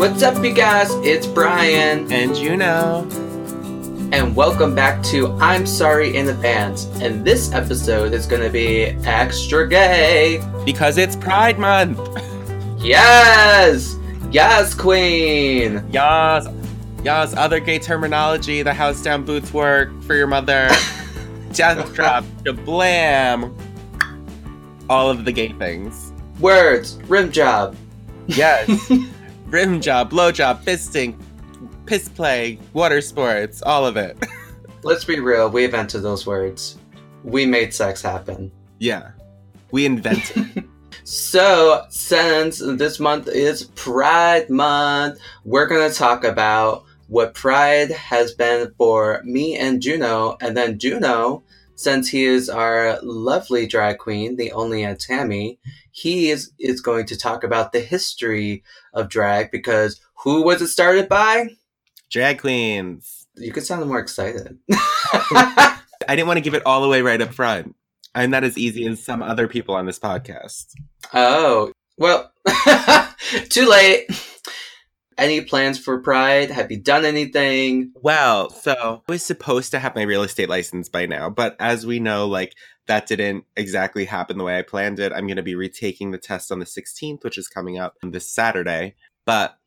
What's up, you guys? It's Brian, And Juno. and welcome back to I'm Sorry in Advance. And this episode is going to be extra gay. Because it's Pride Month. Yes! Yes, Queen! Yes. Yes, Other gay terminology. The house down boots work for your mother. Death drop. Blam. All of the gay things. Words, rim job. Yes. Rim job, blow job, fisting, piss play, water sports, all of it. Let's be real, we invented those words. We made sex happen. yeah. We invented. So, since this month is Pride Month, we're going to talk about what Pride has been for me and Juno. And then Juno, since he is our lovely drag queen, the only Aunt Tammy, he is, is going to talk about the history of drag because who was it started by? Drag queens. You could sound more excited. I didn't want to give it all away right up front. I'm not as easy as some other people on this podcast. Oh, well, too late. Any plans for Pride? Have you done anything? Well, so I was supposed to have my real estate license by now, but as we know, like that didn't exactly happen the way I planned it. I'm going to be retaking the test on the 16th, which is coming up this Saturday. But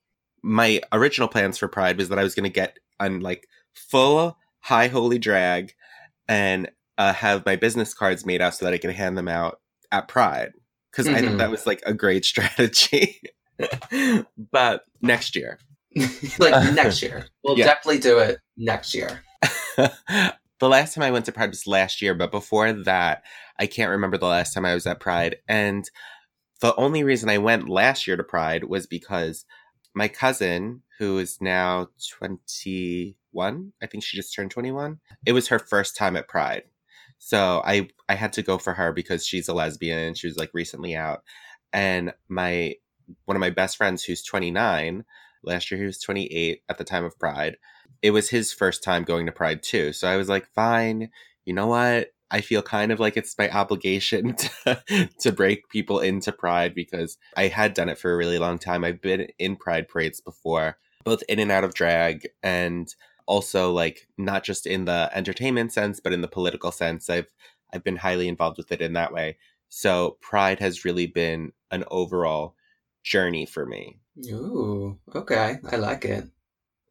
my original plans for Pride was that I was going to get on like full high holy drag and uh, have my business cards made out so that I could hand them out at Pride because I Mhm. thought that was like a great strategy. but next year. like next year. We'll Yeah. definitely do it next year. the last time I went to Pride was last year, but before that, I can't remember the last time I was at Pride. And the only reason I went last year to Pride was because my cousin, who is now 21, I think she just turned 21, it was her first time at Pride. So I I had to go for her because she's a lesbian and she was like recently out. And my one of my best friends who's 29, last year he was 28 at the time of Pride it was his first time going to Pride too. So I was like, fine, you know what? I feel kind of like it's my obligation to, to break people into Pride because I had done it for a really long time. I've been in Pride parades before, both in and out of drag, and also like not just in the entertainment sense, but in the political sense. I've I've been highly involved with it in that way. So Pride has really been an overall journey for me. Ooh, okay. I like it.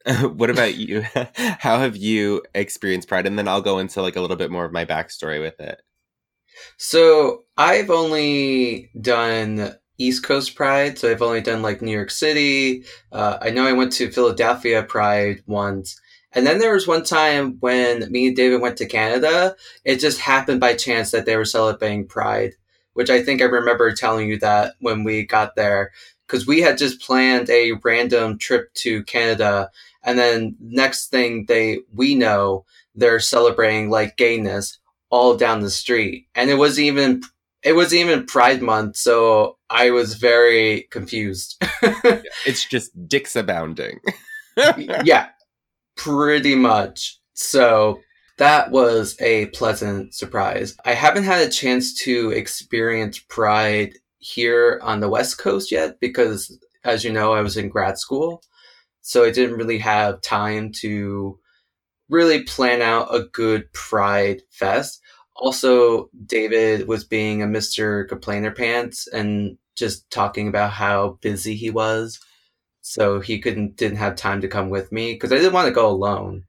what about you? How have you experienced Pride? And then I'll go into like a little bit more of my backstory with it. So I've only done East Coast Pride. So I've only done like New York City. Uh, I know I went to Philadelphia Pride once. And then there was one time when me and David went to Canada. It just happened by chance that they were celebrating Pride, which I think I remember telling you that when we got there. Because we had just planned a random trip to Canada. And then next thing they we know, they're celebrating like gayness all down the street. And it was even it was even Pride Month, so I was very confused. It's just dicks abounding. yeah, pretty much. So that was a pleasant surprise. I haven't had a chance to experience Pride here on the West Coast yet because, as you know, I was in grad school. So I didn't really have time to really plan out a good Pride Fest. Also, David was being a Mr. Complainer Pants and just talking about how busy he was so he couldn't didn't have time to come with me because I didn't want to go alone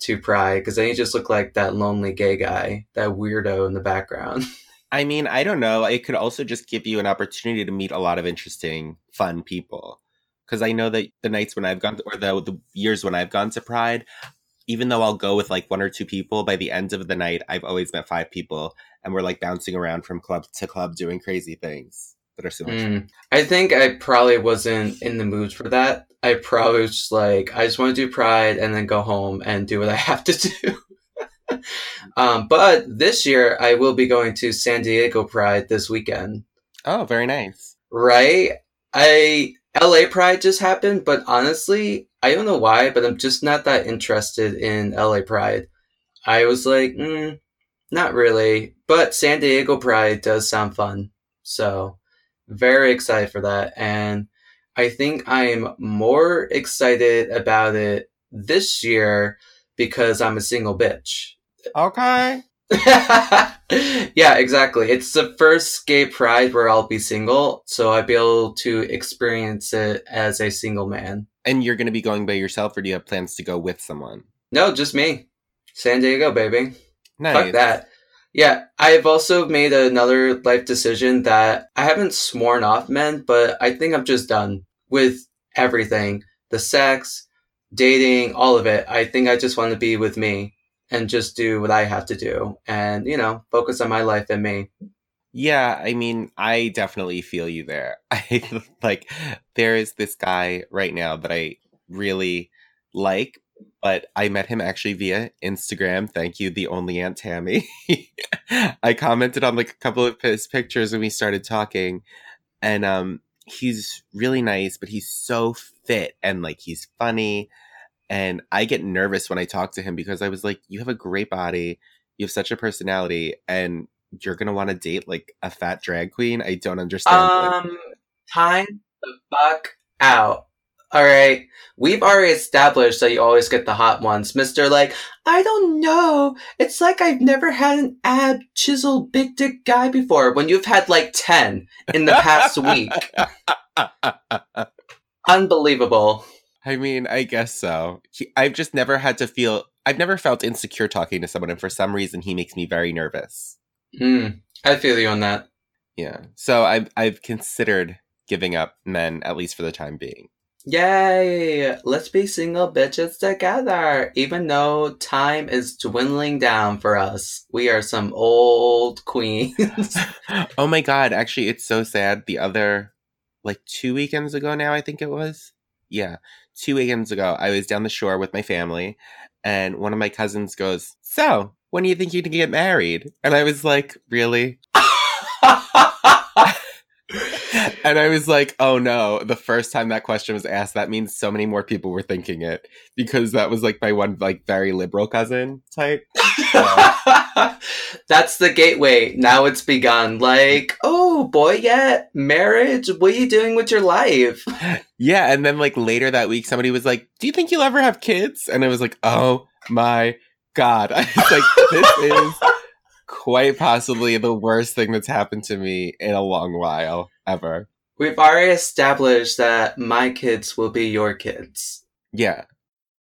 to Pride because then he just looked like that lonely gay guy, that weirdo in the background. I mean, I don't know. It could also just give you an opportunity to meet a lot of interesting, fun people. Because I know that the nights when I've gone, to, or the, the years when I've gone to Pride, even though I'll go with like one or two people, by the end of the night, I've always met five people, and we're like bouncing around from club to club doing crazy things that are fun. Mm. I think I probably wasn't in the mood for that. I probably was just like, I just want to do Pride and then go home and do what I have to do. um, but this year, I will be going to San Diego Pride this weekend. Oh, very nice. right? I LA Pride just happened, but honestly, I don't know why, but I'm just not that interested in LA Pride. I was like, mm, not really. But San Diego Pride does sound fun. So, very excited for that. And I think I'm more excited about it this year because I'm a single bitch. Okay. yeah, exactly. It's the first gay pride where I'll be single, so I'll be able to experience it as a single man. And you're going to be going by yourself, or do you have plans to go with someone? No, just me. San Diego, baby. Nice. Fuck that. Yeah, I've also made another life decision that I haven't sworn off men, but I think I'm just done with everything the sex, dating, all of it. I think I just want to be with me and just do what I have to do and, you know, focus on my life and me. Yeah, I mean, I definitely feel you there. I like there is this guy right now that I really like, but I met him actually via Instagram. Thank you, the only Aunt Tammy. I commented on like a couple of his pictures and we started talking, and um, he's really nice, but he's so fit and like he's funny. And I get nervous when I talk to him because I was like, you have a great body, you have such a personality, and you're gonna want to date like a fat drag queen. I don't understand. Um, time the fuck out. All right, we've already established that you always get the hot ones, Mister. Like, I don't know. It's like I've never had an ab chiseled big dick guy before. When you've had like ten in the past week, unbelievable. I mean, I guess so. He, I've just never had to feel. I've never felt insecure talking to someone, and for some reason, he makes me very nervous. Hmm. I feel you on that. Yeah. So I've I've considered giving up men at least for the time being. Yay! Let's be single bitches together. Even though time is dwindling down for us, we are some old queens. oh my god! Actually, it's so sad. The other, like two weekends ago now, I think it was. Yeah, two weekends ago, I was down the shore with my family, and one of my cousins goes, "So, when do you think you can get married?" And I was like, "Really?" and I was like, oh no, the first time that question was asked, that means so many more people were thinking it because that was like my one like very liberal cousin type. That's the gateway. Now it's begun. Like, oh boy, yeah, marriage. What are you doing with your life? Yeah, and then like later that week, somebody was like, "Do you think you'll ever have kids?" And I was like, "Oh my god!" I was like, "This is." quite possibly the worst thing that's happened to me in a long while ever. We've already established that my kids will be your kids. Yeah.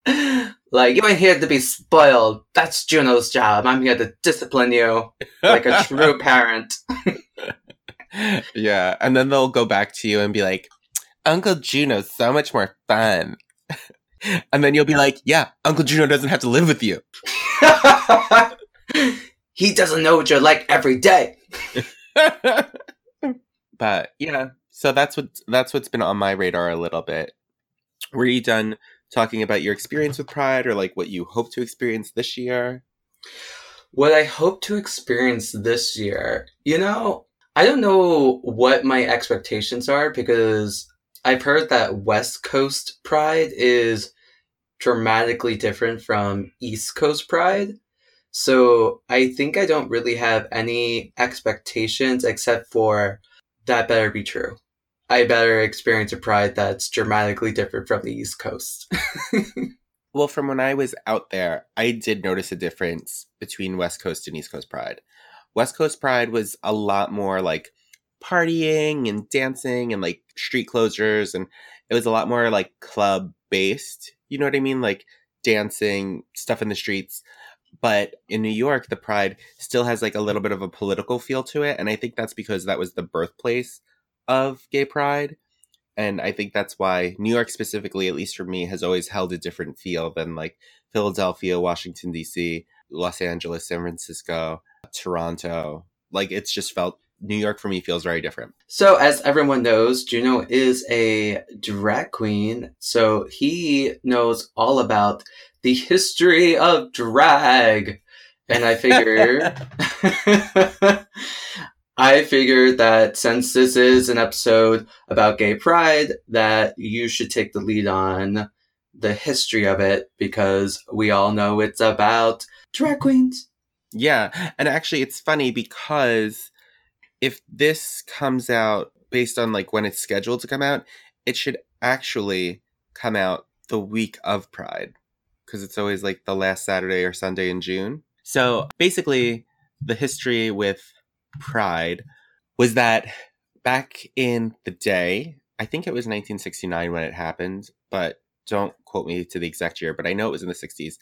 Like, you ain't here to be spoiled. That's Juno's job. I'm here to discipline you like a true parent. yeah. And then they'll go back to you and be like, Uncle Juno's so much more fun. and then you'll be like, yeah, Uncle Juno doesn't have to live with you he doesn't know what you're like every day. But yeah, so that's what that's what's been on my radar a little bit. Were you done talking about your experience with Pride, or like what you hope to experience this year? What I hope to experience this year, you know, I don't know what my expectations are because I've heard that West Coast Pride is dramatically different from East Coast Pride. So I think I don't really have any expectations except for that better be true. I better experience a pride that's dramatically different from the East Coast. well, from when I was out there, I did notice a difference between West Coast and East Coast Pride. West Coast Pride was a lot more like partying and dancing and like street closures, and it was a lot more like club based. You know what I mean? Like dancing, stuff in the streets but in New York, the Pride still has like a little bit of a political feel to it, and I think that's because that was the birthplace of gay pride, and I think that's why New York specifically, at least for me, has always held a different feel than like Philadelphia, Washington D.C., Los Angeles, San Francisco, Toronto. Like it's just felt New York for me feels very different. So, as everyone knows, Juno is a drag queen. So, he knows all about the history of drag. And I figure, I figured that since this is an episode about gay pride, that you should take the lead on the history of it because we all know it's about drag queens. Yeah. And actually, it's funny because if this comes out based on like when it's scheduled to come out, it should actually come out the week of Pride because it's always like the last Saturday or Sunday in June. So basically, the history with Pride was that back in the day, I think it was 1969 when it happened, but don't quote me to the exact year, but I know it was in the 60s.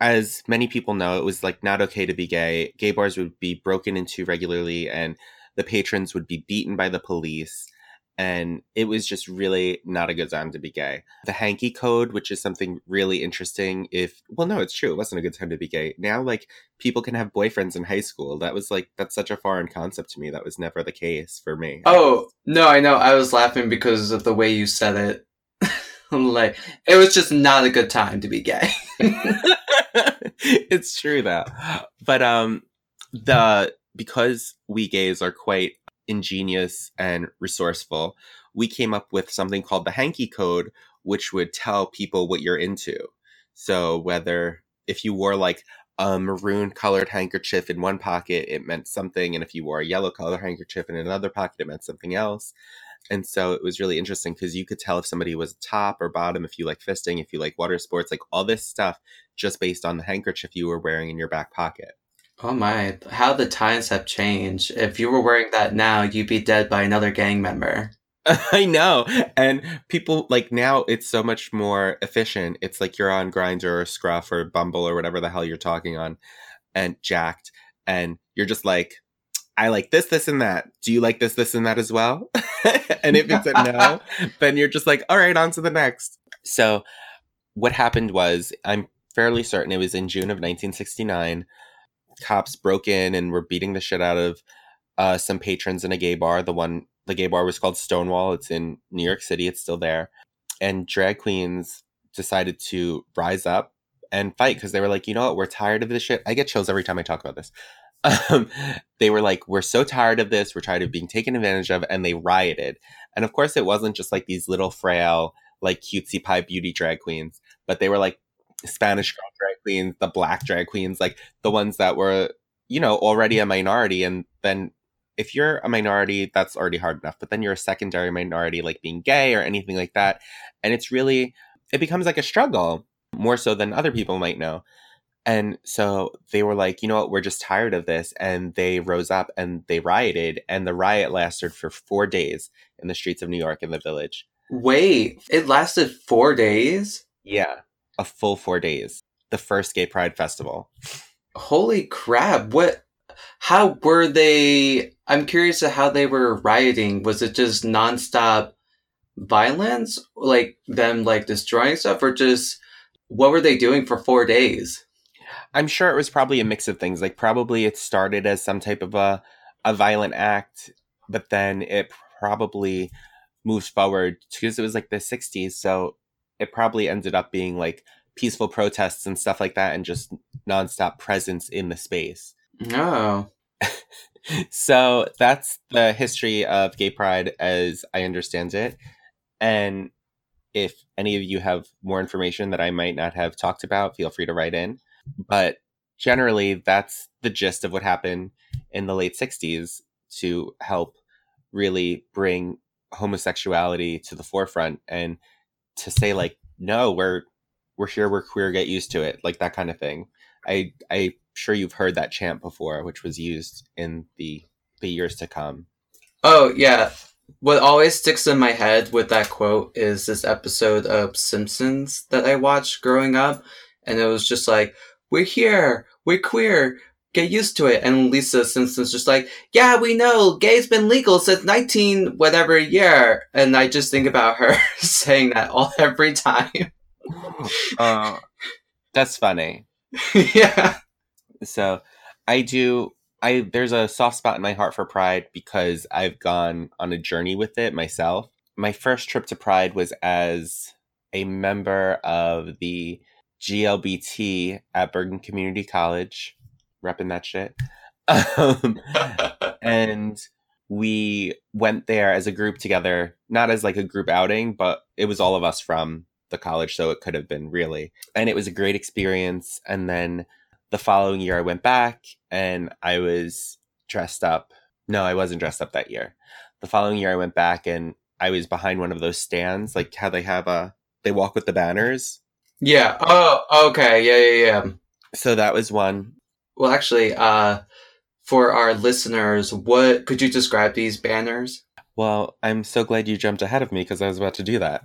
As many people know, it was like not okay to be gay. Gay bars would be broken into regularly, and the patrons would be beaten by the police and it was just really not a good time to be gay. The hanky code, which is something really interesting, if well, no, it's true, it wasn't a good time to be gay. Now, like people can have boyfriends in high school. That was like that's such a foreign concept to me. That was never the case for me. Oh no, I know. I was laughing because of the way you said it. like it was just not a good time to be gay. it's true though, but um, the because we gays are quite ingenious and resourceful, we came up with something called the hanky code, which would tell people what you're into. So whether if you wore like a maroon colored handkerchief in one pocket, it meant something. And if you wore a yellow colored handkerchief in another pocket, it meant something else. And so it was really interesting because you could tell if somebody was top or bottom, if you like fisting, if you like water sports, like all this stuff just based on the handkerchief you were wearing in your back pocket. Oh my, how the times have changed. If you were wearing that now, you'd be dead by another gang member. I know. And people like now it's so much more efficient. It's like you're on Grindr or Scruff or Bumble or whatever the hell you're talking on and Jack'd. And you're just like, I like this, this, and that. Do you like this, this, and that as well? and if it's a no, then you're just like, all right, on to the next. So what happened was, I'm fairly certain it was in June of 1969 cops broke in and were beating the shit out of uh, some patrons in a gay bar. The one, the gay bar was called Stonewall. It's in New York City. It's still there. And drag queens decided to rise up and fight because they were like, you know what, we're tired of this shit. I get chills every time I talk about this. Um, they were like, we're so tired of this. We're tired of being taken advantage of. And they rioted. And of course, it wasn't just like these little frail, like cutesy pie beauty drag queens, but they were like Spanish girl drag queens, the black drag queens, like the ones that were, you know, already a minority. And then if you're a minority, that's already hard enough. But then you're a secondary minority, like being gay or anything like that. And it's really, it becomes like a struggle more so than other people might know. And so they were like, you know what, we're just tired of this. And they rose up and they rioted. And the riot lasted for four days in the streets of New York in the village. Wait, it lasted four days? Yeah a full four days. The first Gay Pride Festival. Holy crap! What? How were they? I'm curious to how they were rioting. Was it just nonstop violence, like them like destroying stuff, or just what were they doing for four days? I'm sure it was probably a mix of things. Like probably it started as some type of a a violent act, but then it probably moved forward because it was like the 60s. So it probably ended up being like peaceful protests and stuff like that and just nonstop presence in the space. Oh. so that's the history of gay pride as I understand it. And if any of you have more information that I might not have talked about, feel free to write in. But generally, that's the gist of what happened in the late 60s to help really bring homosexuality to the forefront and to say like no we're we're here we're queer get used to it like that kind of thing. I i'm sure you've heard that chant before which was used in the the years to come. Oh yeah. What always sticks in my head with that quote is this episode of simpsons that i watched growing up and it was just like we're here we're queer get used to it. And Lisa Simpson's just like, yeah, we know gay's been legal since 19 whatever year. And I just think about her saying that all every time. uh, that's funny. yeah. So I do. I there's a soft spot in my heart for Pride because I've gone on a journey with it myself. My first trip to Pride was as a member of the GLBT at Bergen Community College repping that shit. Um, and we went there as a group together, not as like a group outing, but it was all of us from the college, so it could have been really. And it was a great experience. And then the following year, I went back and I was dressed up. No, I wasn't dressed up that year. The following year, I went back and I was behind one of those stands, like how they have a they walk with the banners. Yeah. Oh, okay. Yeah, yeah, yeah. So that was one. Well, actually, uh, for our listeners, what could you describe these banners? Well, I'm so glad you jumped ahead of me because I was about to do that.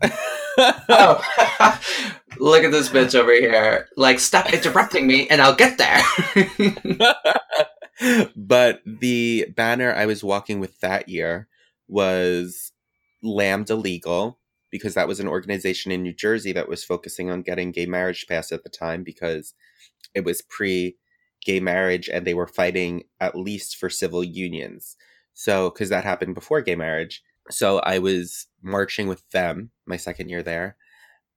oh, look at this bitch over here! Like, stop interrupting me, and I'll get there. but the banner I was walking with that year was Lambda Legal because that was an organization in New Jersey that was focusing on getting gay marriage passed at the time because it was pre gay marriage and they were fighting at least for civil unions. So, because that happened before gay marriage. So I was marching with them my second year there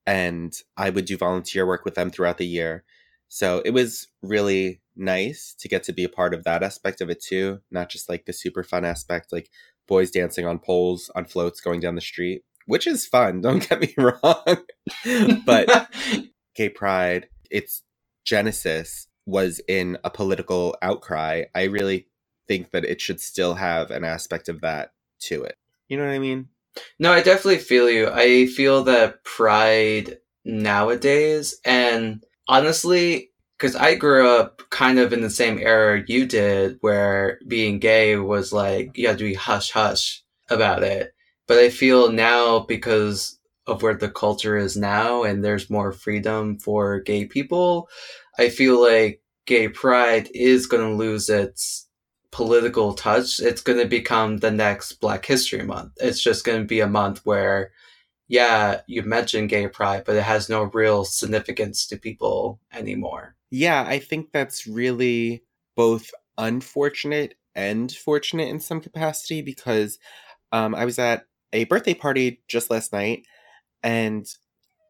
and I would do volunteer work with them throughout the year. So it was really nice to get to be a part of that aspect of it too, not just like the super fun aspect, like boys dancing on poles, on floats, going down the street, which is fun. Don't get me wrong. but gay pride, its genesis was in a political outcry. I really think that it should still have an aspect of that to it. You know what I mean? No, I definitely feel you. I feel that pride nowadays, and honestly, because I grew up kind of in the same era you did, where being gay was like you had to be hush hush about it. But I feel now because of where the culture is now, and there's more freedom for gay people, I feel like gay pride is going to lose its political touch. It's going to become the next Black History Month. It's just going to be a month where yeah, you mentioned gay pride, but it has no real significance to people anymore. Yeah, I think that's really both unfortunate and fortunate in some capacity because um, I was at a birthday party just last night, and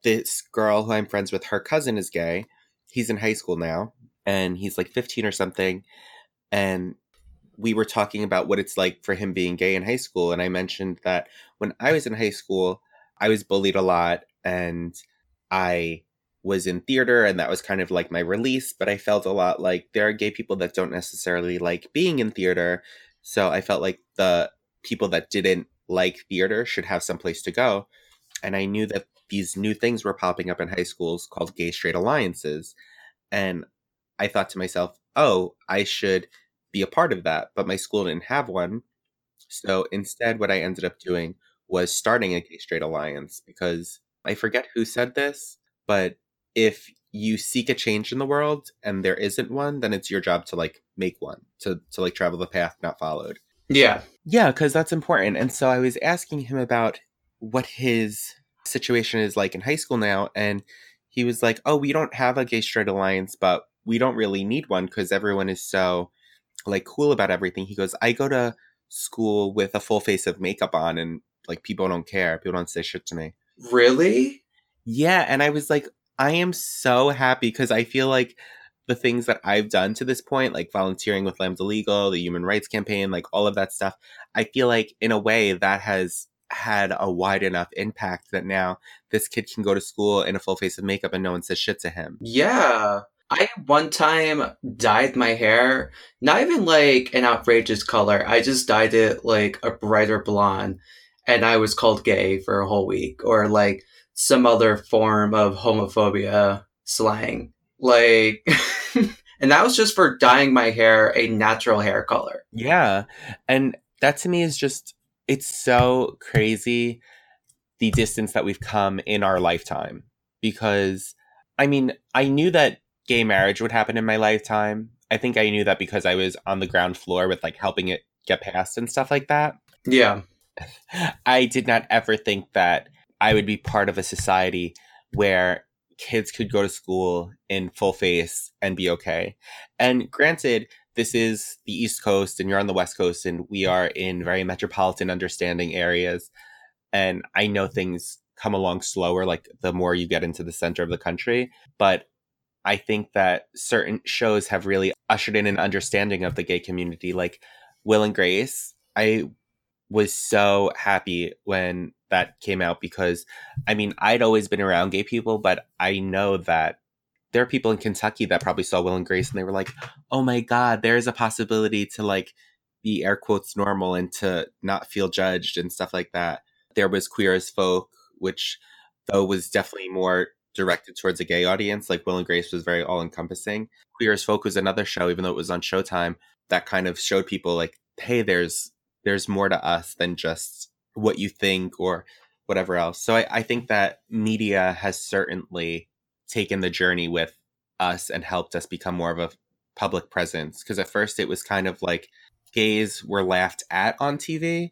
this girl who I'm friends with, her cousin is gay. He's in high school now, and he's like 15 or something. And we were talking about what it's like for him being gay in high school. And I mentioned that when I was in high school, I was bullied a lot and I was in theater and that was kind of like my release, but I felt a lot like there are gay people that don't necessarily like being in theater. So I felt like the people that didn't like theater should have some place to go. And I knew that these new things were popping up in high schools called gay straight alliances. And I thought to myself, oh, I should be a part of that. But my school didn't have one. So instead, what I ended up doing was starting a gay straight alliance because I forget who said this, but if you seek a change in the world and there isn't one, then it's your job to like make one, to to like travel the path not followed. Yeah. Yeah, because that's important. And so I was asking him about what his situation is like in high school now, and he was like, "Oh, we don't have a gay straight alliance, but we don't really need one because everyone is so like cool about everything." He goes, "I go to school with a full face of makeup on, and like people don't care. People don't say shit to me. Really? Yeah, and I was like, I am so happy because I feel like the things that I've done to this point, like volunteering with Lambda Legal, the Human Rights Campaign, like all of that stuff, I feel like in a way that has had a wide enough impact that now this kid can go to school in a full face of makeup and no one says shit to him. Yeah. I one time dyed my hair, not even like an outrageous color. I just dyed it like a brighter blonde and I was called gay for a whole week or like some other form of homophobia slang. Like, and that was just for dyeing my hair a natural hair color. Yeah. And that to me is just, it's so crazy the distance that we've come in our lifetime. Because, I mean, I knew that gay marriage would happen in my lifetime. I think I knew that because I was on the ground floor with like helping it get passed and stuff like that. Yeah. I did not ever think that I would be part of a society where kids could go to school in full face and be okay. And granted, this is the East Coast and you're on the West Coast, and we mm-hmm. are in very metropolitan understanding areas. And I know things come along slower, like the more you get into the center of the country. But I think that certain shows have really ushered in an understanding of the gay community, like Will and Grace. I was so happy when that came out because I mean, I'd always been around gay people, but I know that there are people in Kentucky that probably saw Will and Grace and they were like, oh my God, there's a possibility to like be air quotes normal and to not feel judged and stuff like that. There was Queer as Folk, which though was definitely more directed towards a gay audience. Like Will and Grace was very all encompassing. Queer as Folk was another show, even though it was on Showtime, that kind of showed people like, hey, there's there's more to us than just what you think or whatever else. So I, I think that media has certainly taken the journey with us and helped us become more of a public presence. Because at first it was kind of like gays were laughed at on TV.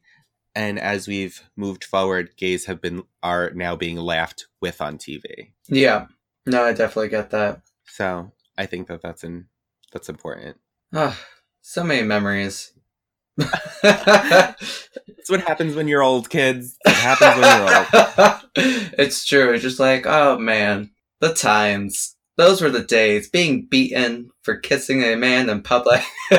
And as we've moved forward, gays have been are now being laughed with on TV. Yeah, no, I definitely get that. So I think that that's in that's important. Ah, so many memories. That's what happens when you're old, kids. It happens when you're old. it's true. It's just like, oh man, the times. Those were the days. Being beaten for kissing a man in public.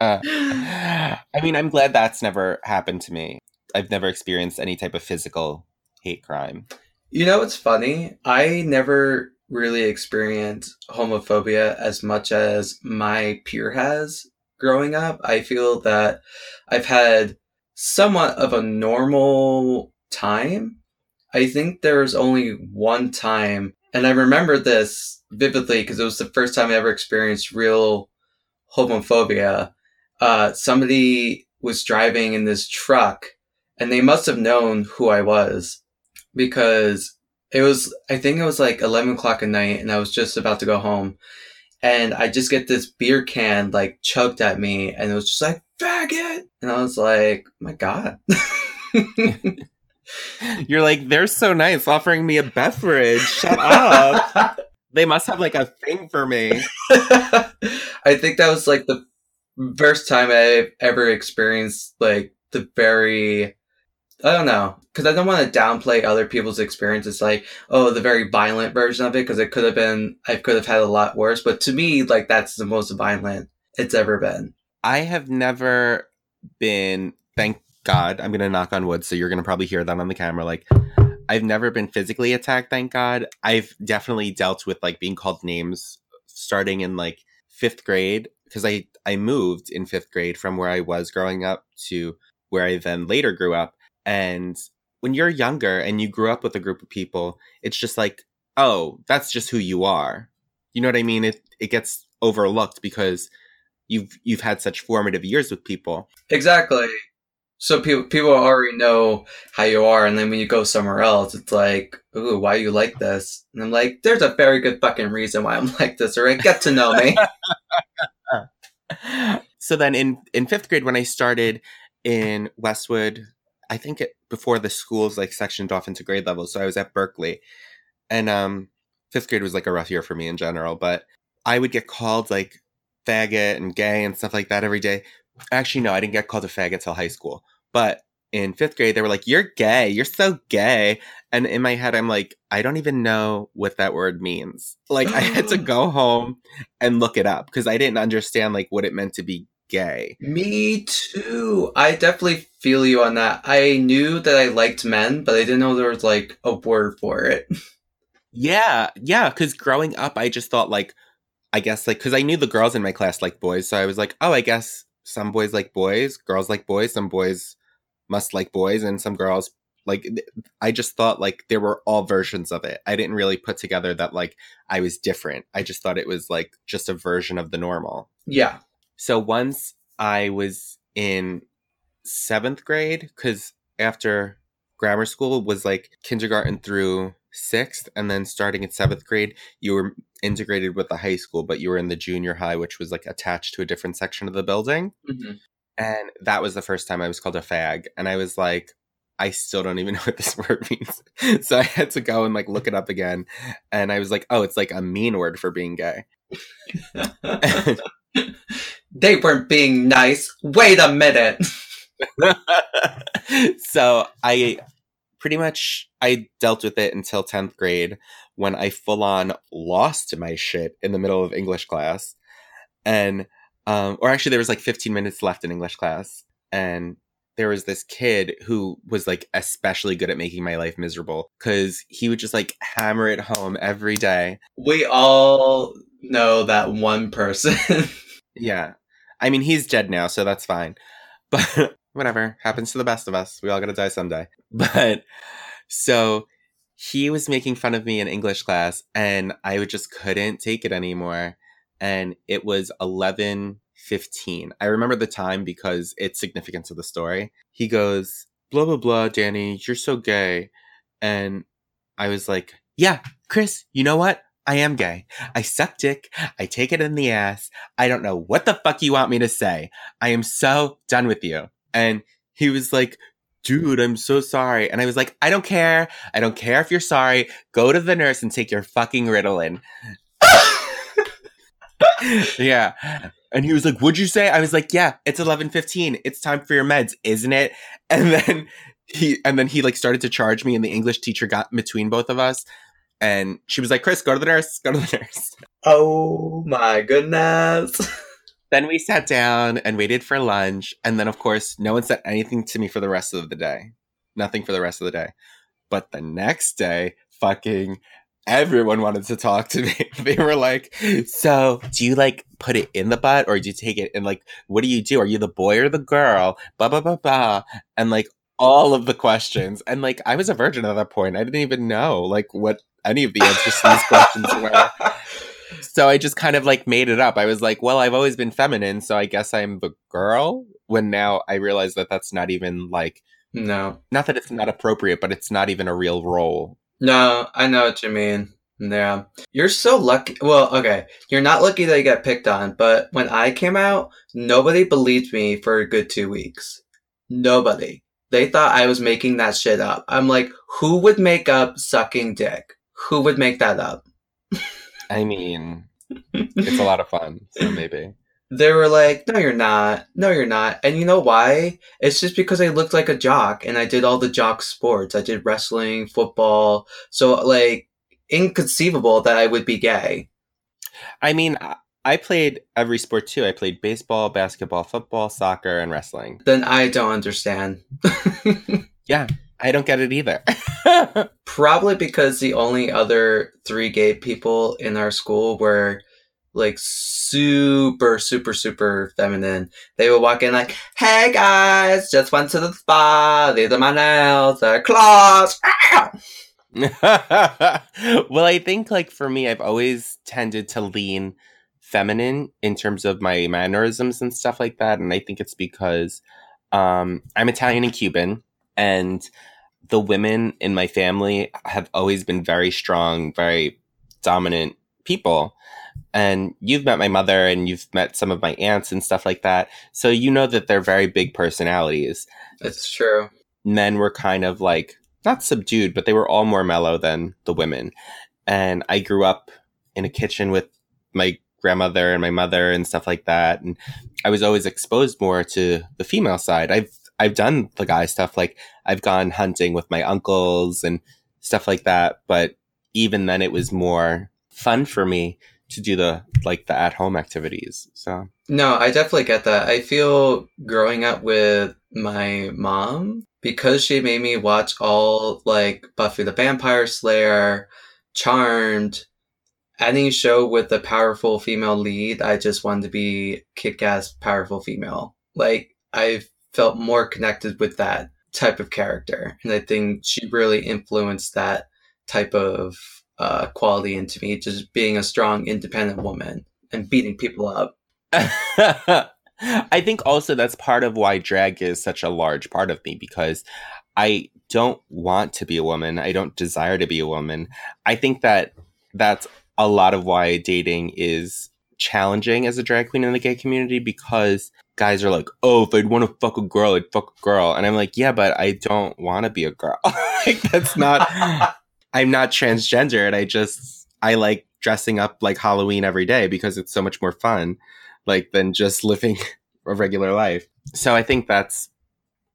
I mean, I'm glad that's never happened to me. I've never experienced any type of physical hate crime. You know what's funny? I never really experienced homophobia as much as my peer has growing up. I feel that I've had somewhat of a normal time. I think there was only one time, and I remember this vividly because it was the first time I ever experienced real homophobia. Uh, somebody was driving in this truck, and they must have known who I was because it was, I think it was like 11 o'clock at night, and I was just about to go home and I just get this beer can like chugged at me, and it was just like faggot, and I was like, my god. You're like, they're so nice offering me a beverage. Shut up. they must have like a thing for me. I think that was like the first time I've ever experienced like the very I don't know because I don't want to downplay other people's experiences. Like, oh, the very violent version of it, because it could have been, I could have had a lot worse. But to me, like that's the most violent it's ever been. I have never been. Thank God. I'm gonna knock on wood, so you're gonna probably hear that on the camera. Like, I've never been physically attacked. Thank God. I've definitely dealt with like being called names starting in like fifth grade because I I moved in fifth grade from where I was growing up to where I then later grew up and when you're younger and you grew up with a group of people, it's just like, oh, that's just who you are. You know what I mean? It it gets overlooked because you've you've had such formative years with people. Exactly. So people people already know how you are, and then when you go somewhere else, it's like, ooh, why you like this? And I'm like, there's a very good fucking reason why I'm like this. Right, get to know me. so then in in fifth grade, when I started in Westwood I think it before the schools like sectioned off into grade levels. So I was at Berkeley, and um, fifth grade was like a rough year for me in general. But I would get called like faggot and gay and stuff like that every day. Actually, no, I didn't get called a faggot till high school. But in fifth grade, they were like, "You're gay. You're so gay." And in my head, I'm like, I don't even know what that word means. Like, I had to go home and look it up because I didn't understand like what it meant to be gay. Me too. I definitely feel you on that. I knew that I liked men, but I didn't know there was like a word for it. yeah, yeah. Because growing up, I just thought like, I guess like, because I knew the girls in my class liked boys, so I was like, oh, I guess some boys like boys, girls like boys, some boys must like boys, and some girls like i just thought like there were all versions of it i didn't really put together that like i was different i just thought it was like just a version of the normal yeah so once I was in seventh grade, because after grammar school was like kindergarten through sixth, and then starting in seventh grade, you were integrated with the high school, but you were in the junior high, which was like attached to a different section of the building. Mm-hmm. And that was the first time I was called a fag. And I was like, I still don't even know what this word means. so I had to go and like look it up again. And I was like, oh, it's like a mean word for being gay. they weren't being nice. Wait a minute. so I pretty much I dealt with it until 10th grade when I full on lost my shit in the middle of English class. And um or actually there was like 15 minutes left in English class and there was this kid who was like especially good at making my life miserable cuz he would just like hammer it home every day. We all know that one person. yeah. I mean, he's dead now, so that's fine. But whatever. Happens to the best of us. We all gotta die someday. But so he was making fun of me in English class and I just couldn't take it anymore. And it was 11 15. I remember the time because it's significant to the story. He goes, blah, blah, blah, Danny, you're so gay. And I was like, yeah, Chris, you know what? I am gay. I suck dick. I take it in the ass. I don't know what the fuck you want me to say. I am so done with you. And he was like, dude, I'm so sorry. And I was like, I don't care. I don't care if you're sorry. Go to the nurse and take your fucking Ritalin. Yeah. And he was like, What'd you say? I was like, Yeah, it's eleven fifteen. It's time for your meds, isn't it? And then he and then he like started to charge me, and the English teacher got between both of us. And she was like, Chris, go to the nurse, go to the nurse. Oh my goodness. then we sat down and waited for lunch. And then, of course, no one said anything to me for the rest of the day. Nothing for the rest of the day. But the next day, fucking everyone wanted to talk to me. they were like, "So, do you like put it in the butt, or do you take it and like, what do you do? Are you the boy or the girl?" Blah blah blah blah, and like all of the questions. And like, I was a virgin at that point. I didn't even know like what any of the answers to these questions were. So I just kind of like made it up. I was like, "Well, I've always been feminine, so I guess I'm the girl." When now I realize that that's not even like no, not that it's not appropriate, but it's not even a real role no, I know what you mean. Yeah. You're so lucky. Well, okay. You're not lucky that you got picked on, but when I came out, nobody believed me for a good two weeks. Nobody. They thought I was making that shit up. I'm like, who would make up sucking dick? Who would make that up? I mean, it's a lot of fun, so maybe they were like, no, you're not. No, you're not. And you know why? It's just because I looked like a jock and I did all the jock sports. I did wrestling, football. So, like, inconceivable that I would be gay. I mean, I played every sport too. I played baseball, basketball, football, soccer, and wrestling. Then I don't understand. yeah, I don't get it either. Probably because the only other three gay people in our school were like super, super, super feminine. They would walk in like, "Hey guys, just went to the spa. These are my nails. They're claws." well, I think like for me, I've always tended to lean feminine in terms of my mannerisms and stuff like that, and I think it's because um, I'm Italian and Cuban, and the women in my family have always been very strong, very dominant people and you've met my mother and you've met some of my aunts and stuff like that. So you know that they're very big personalities. That's true. Men were kind of like not subdued, but they were all more mellow than the women. And I grew up in a kitchen with my grandmother and my mother and stuff like that. And I was always exposed more to the female side. I've I've done the guy stuff like I've gone hunting with my uncles and stuff like that, but even then it was more fun for me to do the like the at home activities. So no, I definitely get that. I feel growing up with my mom because she made me watch all like Buffy the Vampire Slayer, Charmed, any show with a powerful female lead. I just wanted to be kick ass powerful female. Like I felt more connected with that type of character, and I think she really influenced that type of uh, quality into me, just being a strong, independent woman and beating people up. I think also that's part of why drag is such a large part of me because I don't want to be a woman. I don't desire to be a woman. I think that that's a lot of why dating is challenging as a drag queen in the gay community because guys are like, oh, if I'd want to fuck a girl, I'd fuck a girl. And I'm like, yeah, but I don't want to be a girl. like, that's not, I'm not transgender and I just I like dressing up like Halloween every day because it's so much more fun like than just living a regular life. So I think that's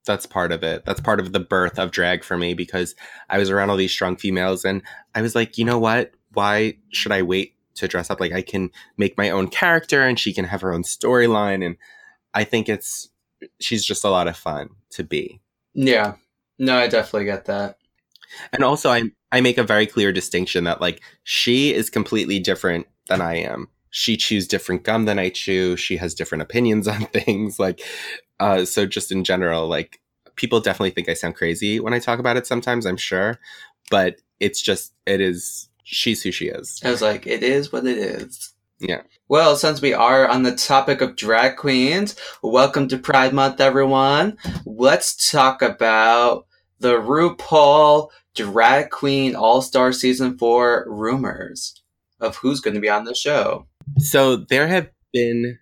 that's part of it. That's part of the birth of drag for me because I was around all these strong females and I was like, you know what? Why should I wait to dress up? Like I can make my own character and she can have her own storyline and I think it's she's just a lot of fun to be. Yeah. No, I definitely get that. And also I I make a very clear distinction that like she is completely different than I am. she chews different gum than I chew. She has different opinions on things. Like, uh, so just in general, like people definitely think I sound crazy when I talk about it sometimes, I'm sure. But it's just, it is, she's who she is. I was like, it is what it is. Yeah. Well, since we are on the topic of drag queens, welcome to Pride Month, everyone. Let's talk about the RuPaul Drag Queen All Star Season 4 rumors of who's going to be on the show. So there have been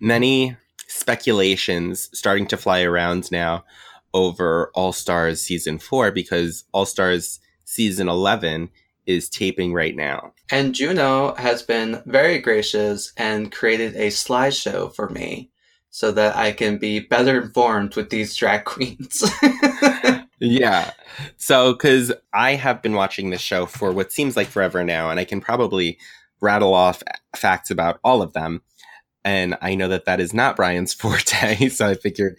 many speculations starting to fly around now over All Stars season four because All Stars season 11 is taping right now. And Juno has been very gracious and created a slideshow for me so that I can be better informed with these drag queens. yeah. So, because I have been watching this show for what seems like forever now, and I can probably rattle off facts about all of them. And I know that that is not Brian's forte. So I figured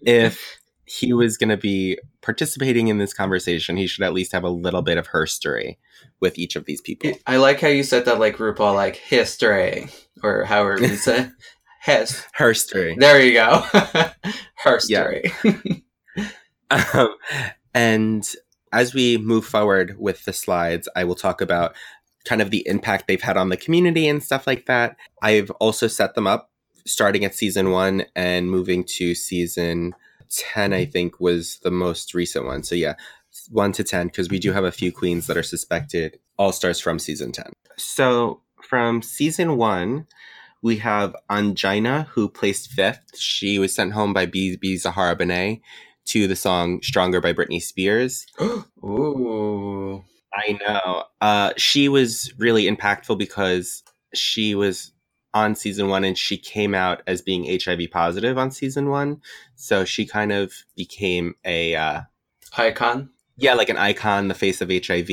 if he was going to be participating in this conversation, he should at least have a little bit of history with each of these people. I like how you said that like RuPaul, like history, or however you say his. History. There you go. history. Um, and as we move forward with the slides, I will talk about kind of the impact they've had on the community and stuff like that. I've also set them up starting at season one and moving to season 10, I think, was the most recent one. So, yeah, one to 10, because we do have a few queens that are suspected all stars from season 10. So, from season one, we have Ongina, who placed fifth. She was sent home by BeBe Zahara Benet to the song Stronger by Britney Spears. Ooh. I know. Uh, she was really impactful because she was on season one and she came out as being HIV positive on season one. So she kind of became a uh, icon. Yeah, like an icon, the face of HIV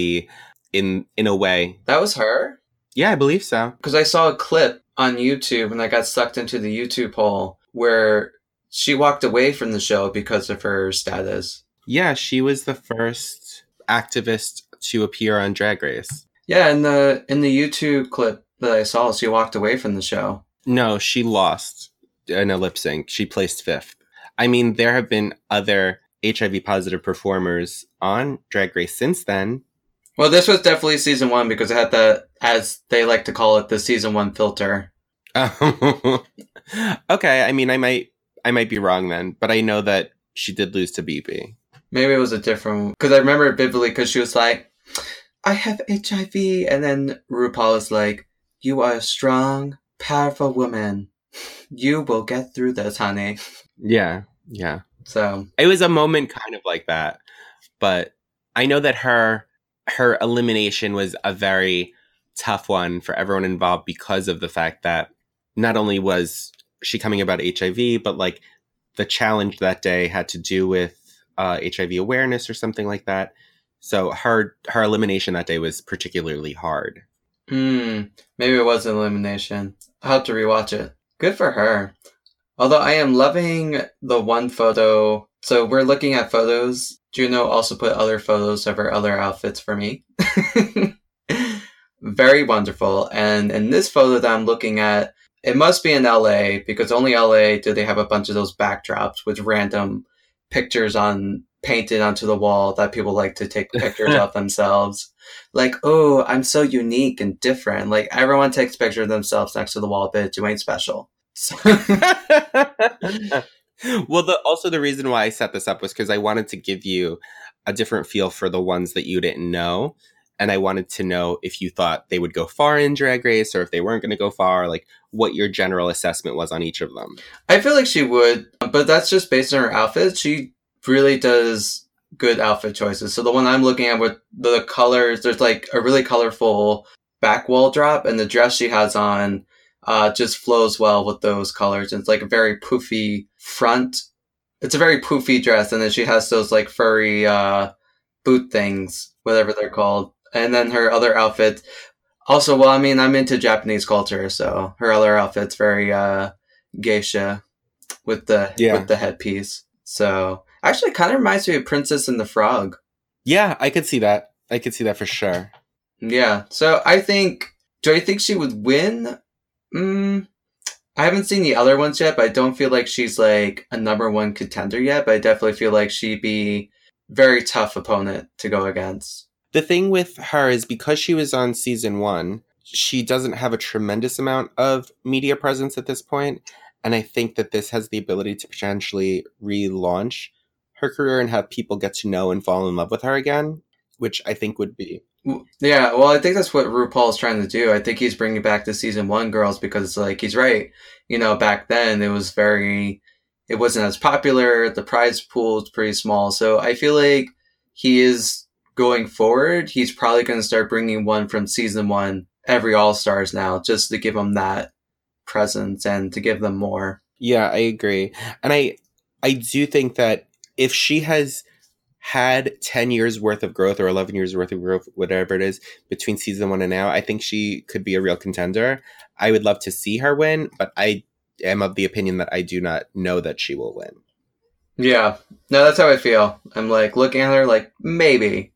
in in a way. That was her? Yeah, I believe so. Because I saw a clip on YouTube and I got sucked into the YouTube hole where she walked away from the show because of her status. Yeah, she was the first activist to appear on Drag Race. Yeah, in the in the YouTube clip that I saw, she walked away from the show. No, she lost in a lip sync. She placed fifth. I mean, there have been other HIV positive performers on Drag Race since then. Well, this was definitely season one because it had the, as they like to call it, the season one filter. okay, I mean, I might, I might be wrong then, but I know that she did lose to BeBe. Maybe it was a different because I remember it vividly because she was like, "I have HIV," and then RuPaul is like, "You are a strong, powerful woman. You will get through this, honey." Yeah, yeah. So it was a moment kind of like that, but I know that her her elimination was a very tough one for everyone involved because of the fact that not only was she coming about HIV, but like the challenge that day had to do with uh, HIV awareness or something like that. So her her elimination that day was particularly hard. Hmm. Maybe it was elimination. I'll have to rewatch it. Good for her. Although I am loving the one photo. So we're looking at photos. Juno also put other photos of her other outfits for me. Very wonderful. And in this photo that I'm looking at, it must be in LA because only LA do they have a bunch of those backdrops with random pictures on painted onto the wall that people like to take pictures of themselves. Like, oh, I'm so unique and different. Like everyone takes pictures of themselves next to the wall, but you ain't special. So- well, the, also the reason why I set this up was because I wanted to give you a different feel for the ones that you didn't know. And I wanted to know if you thought they would go far in Drag Race or if they weren't going to go far, like what your general assessment was on each of them. I feel like she would, but that's just based on her outfit. She really does good outfit choices. So the one I'm looking at with the colors, there's like a really colorful back wall drop, and the dress she has on uh, just flows well with those colors. It's like a very poofy front. It's a very poofy dress, and then she has those like furry uh, boot things, whatever they're called. And then her other outfit. Also, well, I mean, I'm into Japanese culture, so her other outfit's very uh, geisha with the Yeah. with the headpiece. So actually, kind of reminds me of Princess and the Frog. Yeah, I could see that. I could see that for sure. Yeah. So I think. Do I think she would win? Mm, I haven't seen the other ones yet, but I don't feel like she's like a number one contender yet. But I definitely feel like she'd be very tough opponent to go against. The thing with her is because she was on season one, she doesn't have a tremendous amount of media presence at this point, and I think that this has the ability to potentially relaunch her career and have people get to know and fall in love with her again, which I think would be yeah, well, I think that's what RuPaul is trying to do. I think he's bringing back the season one girls because, like, he's right. You know, back then it was very, it wasn't as popular. The prize pool is pretty small. So I feel like he is going forward. He's probably going to start bringing one from season one every All Stars now, just to give them that presence and to give them more. Yeah, I agree, and I, I do think that if she has had 10 years worth of growth or 11 years worth of growth, whatever it is, between season one and now, I think she could be a real contender. I would love to see her win, but I am of the opinion that I do not know that she will win. Yeah. No, that's how I feel. I'm like looking at her like, maybe.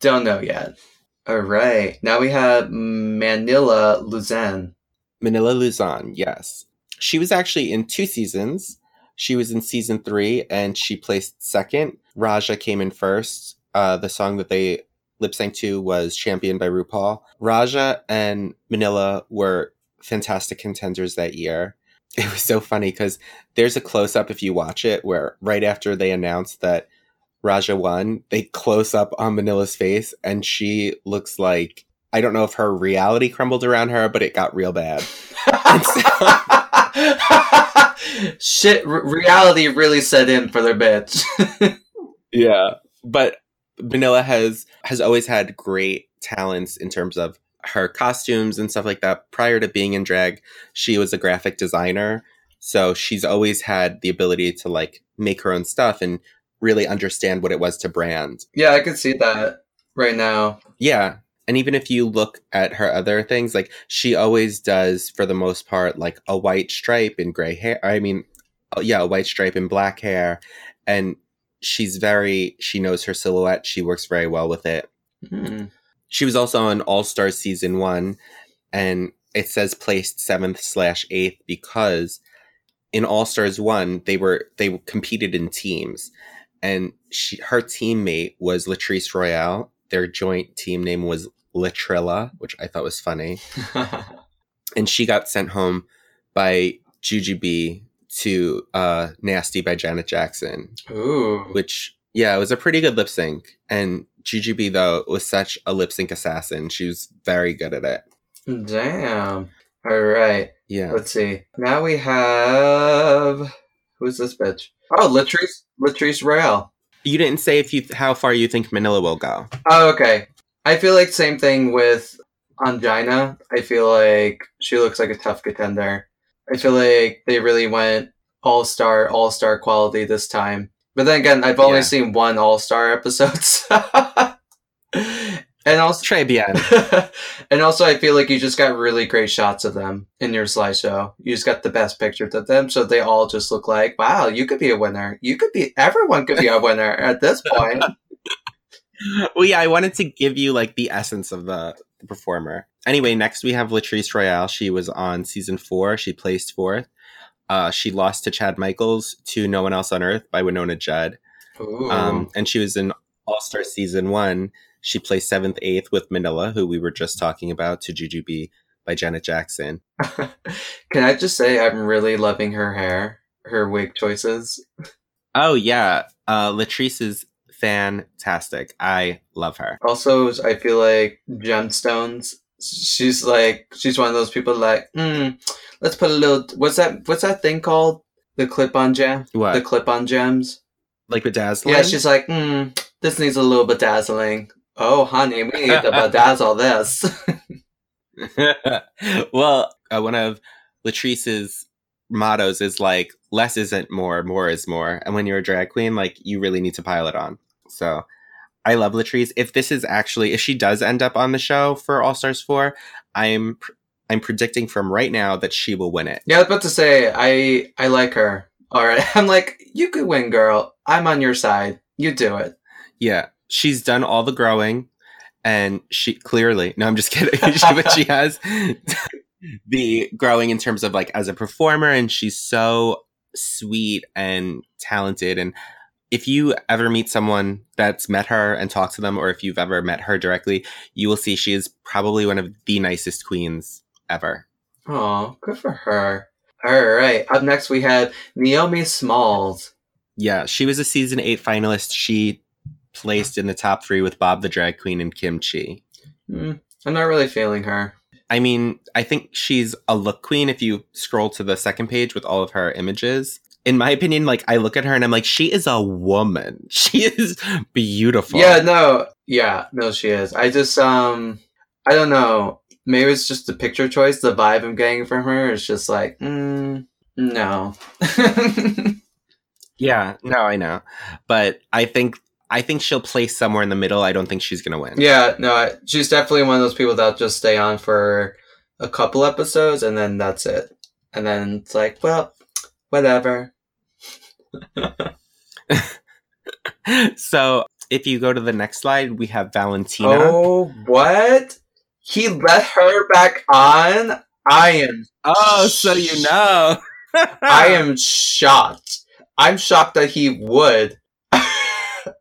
Don't know yet. All right. Now we have Manila Luzon. Manila Luzon, yes. She was actually in two seasons. She was in season three and she placed second. Raja came in first. Uh, the song that they lip sync to was championed by RuPaul. Raja and Manila were fantastic contenders that year. It was so funny because there's a close up if you watch it where right after they announced that Raja won, they close up on Manila's face and she looks like I don't know if her reality crumbled around her, but it got real bad. Shit, reality really set in for their bitch. yeah, but Manila has has always had great talents in terms of her costumes and stuff like that. Prior to being in drag, she was a graphic designer, so she's always had the ability to like make her own stuff and really understand what it was to brand. Yeah, I can see that right now. Yeah, and even if you look at her other things, like she always does, for the most part, like a white stripe and gray hair. I mean, oh, yeah, a white stripe and black hair. And she's very, she knows her silhouette. She works very well with it. Mm-hmm. She was also on All Star season one, and it says placed seventh slash eighth because in All Stars one, they were, they competed in teams. And she, her teammate was Latrice Royale. Their joint team name was Latrilla, which I thought was funny. and she got sent home by Jujubee to uh, Nasty by Janet Jackson. Ooh. Which, yeah, it was a pretty good lip sync. And Jujubee, though, was such a lip sync assassin. She was very good at it. Damn. All right. Yeah. Let's see. Now we have. Who's this bitch? Oh, Latrice, Latrice Royale. You didn't say if you how far you think Manila will go. Oh, okay. I feel like same thing with Ongina. I feel like she looks like a tough contender. I feel like they really went all star, all star quality this time. But then again, I've only yeah. seen one all star episode. and also Très bien. and also I feel like you just got really great shots of them in your slideshow. You just got the best pictures of them, so they all just look like, wow, you could be a winner. You could be everyone could be a winner at this point well, yeah, I wanted to give you like the essence of the, the performer. Anyway, next we have Latrice Royale. She was on season four. She placed fourth. Uh, she lost to Chad Michaels to No One Else on Earth by Wynonna Judd. Um, and she was in All Star season one. She placed seventh, eighth with Manila, who we were just talking about, to Jujubee by Janet Jackson. Can I just say I'm really loving her hair, her wig choices. Oh yeah, uh, Latrice is fantastic. I love her. Also, I feel like gemstones. She's like she's one of those people like, mm, let's put a little. What's that? What's that thing called? The clip-on gem. What? The clip-on gems. Like bedazzling. Yeah, she's like, mm, this needs a little bedazzling. Oh, honey, we need to bedazzle this. well, uh, one of Latrice's mottos is like less isn't more, more is more. And when you're a drag queen, like you really need to pile it on. So I love Latrice. If this is actually if she does end up on the show for All Stars 4, I'm I'm predicting from right now that she will win it. Yeah, I was about to say I I like her. All right. I'm like, you could win, girl. I'm on your side. You do it. Yeah. She's done all the growing and she clearly no i'm just kidding but she has the growing in terms of like as a performer and she's so sweet and talented and if you ever meet someone that's met her and talked to them or if you've ever met her directly you will see she is probably one of the nicest queens ever Oh, good for her. All right. Up next, we have Naomi Smalls. yeah she was a season 8 finalist she placed in the top 3 with Bob the drag queen and Kim Chi Hmm, I'm not really feeling her. I mean, I think she's a look queen if you scroll to the second page with all of her images. In my opinion, like I look at her and I'm like, she is a woman. She is beautiful. Yeah, no, yeah, no, she is. I just, um, I don't know. Maybe it's just the picture choice. The vibe I'm getting from her is just like, mm, no. Yeah, no, I know. But I think I think she'll play somewhere in the middle. I don't think she's gonna win. yeah, no, she's definitely one of those people that'll just stay on for a couple episodes and then that's it. And then it's like, well, whatever. so if you go to the next slide, we have Valentina. Oh, what? He let her back on? I am Oh, so you know. I am shocked. I'm shocked that he would.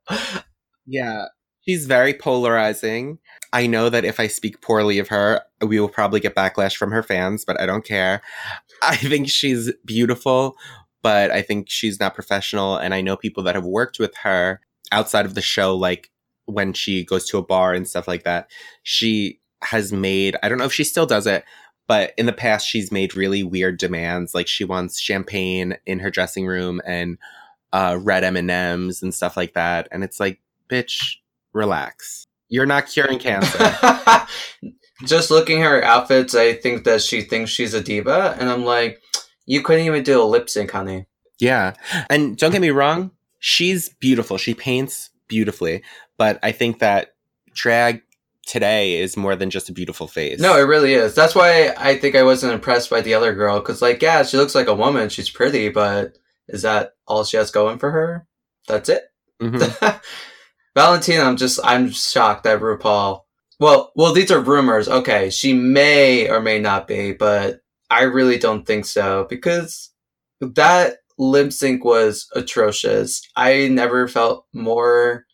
Yeah. She's very polarizing. I know that if I speak poorly of her, we will probably get backlash from her fans, but I don't care. I think she's beautiful, but I think she's not professional. And I know people that have worked with her outside of the show, like when she goes to a bar and stuff like that. She has made, I don't know if she still does it, but in the past, she's made really weird demands. Like she wants champagne in her dressing room and uh, red M&Ms and stuff like that. And it's like, bitch, relax. You're not curing cancer. Just looking at her outfits, I think that she thinks she's a diva, and I'm like, you couldn't even do a lip sync, honey. yeah. And don't get me wrong, she's beautiful. She paints beautifully. But I think that drag today is more than just a beautiful face. No, it really is. That's why I think I wasn't impressed by the other girl, because, like, yeah, she looks like a woman, she's pretty, but is that all she has going for her? That's it. Mhm. Valentina, I'm just I'm shocked that RuPaul. Well, well, these are rumors. Okay, she may or may not be, but I really don't think so because that lip sync was atrocious. I never felt more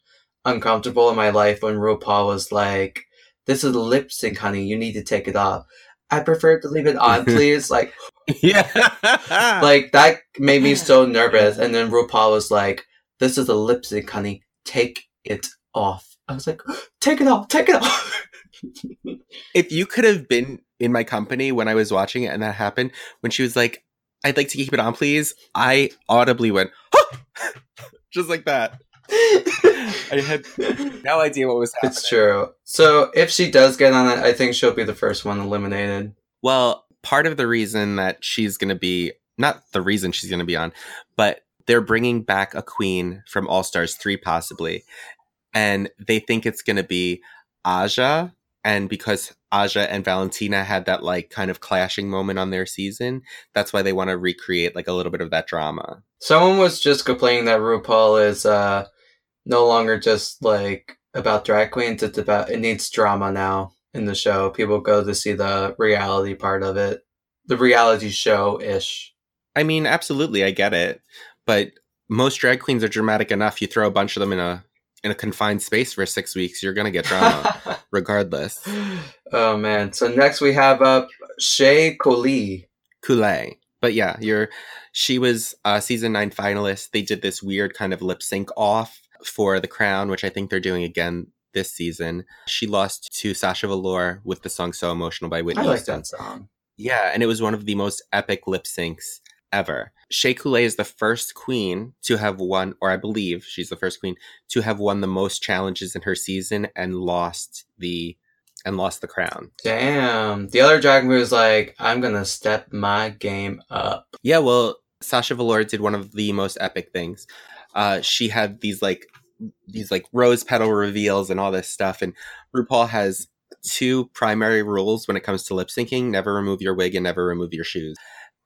uncomfortable in my life when RuPaul was like, "This is lip sync, honey. You need to take it off." I prefer to leave it on, please. like, yeah. like that made me so nervous. And then RuPaul was like, "This is a lip sync, honey. Take it off." I was like, "Take it off, take it off." if you could have been in my company when I was watching it and that happened, when she was like, I'd like to keep it on, please, I audibly went, huh! just like that. I had no idea what was happening. it's true. So if she does get on it, I think she'll be the first one eliminated. Well, part of the reason that she's going to be, not the reason she's going to be on, but they're bringing back a queen from All Stars 3, possibly. And they think it's going to be Aja. And because Aja and Valentina had that like kind of clashing moment on their season, that's why they want to recreate like a little bit of that drama. Someone was just complaining that RuPaul is uh no longer just like about drag queens. It's about it needs drama now in the show. People go to see the reality part of it, the reality show ish. I mean, absolutely, I get it. But most drag queens are dramatic enough. You throw a bunch of them in a in a confined space for six weeks, you're gonna get drama. regardless. oh man! So next we have uh Shea Coulee. Kool-Aid. But yeah, you're she was a season nine finalist. They did this weird kind of lip sync off for the crown, which I think they're doing again this season. She lost to Sasha Velour with the song So Emotional by Whitney I like Houston. that song. Yeah, and it was one of the most epic lip syncs ever. Shea Coulee is the first queen to have won, or I believe she's the first queen to have won the most challenges in her season and lost the and lost the crown. Damn. The other drag queen was like, I'm gonna step my game up. Yeah, well, Sasha Velour did one of the most epic things. Uh, she had these like these like rose petal reveals and all this stuff, and RuPaul has two primary rules when it comes to lip syncing: never remove your wig and never remove your shoes.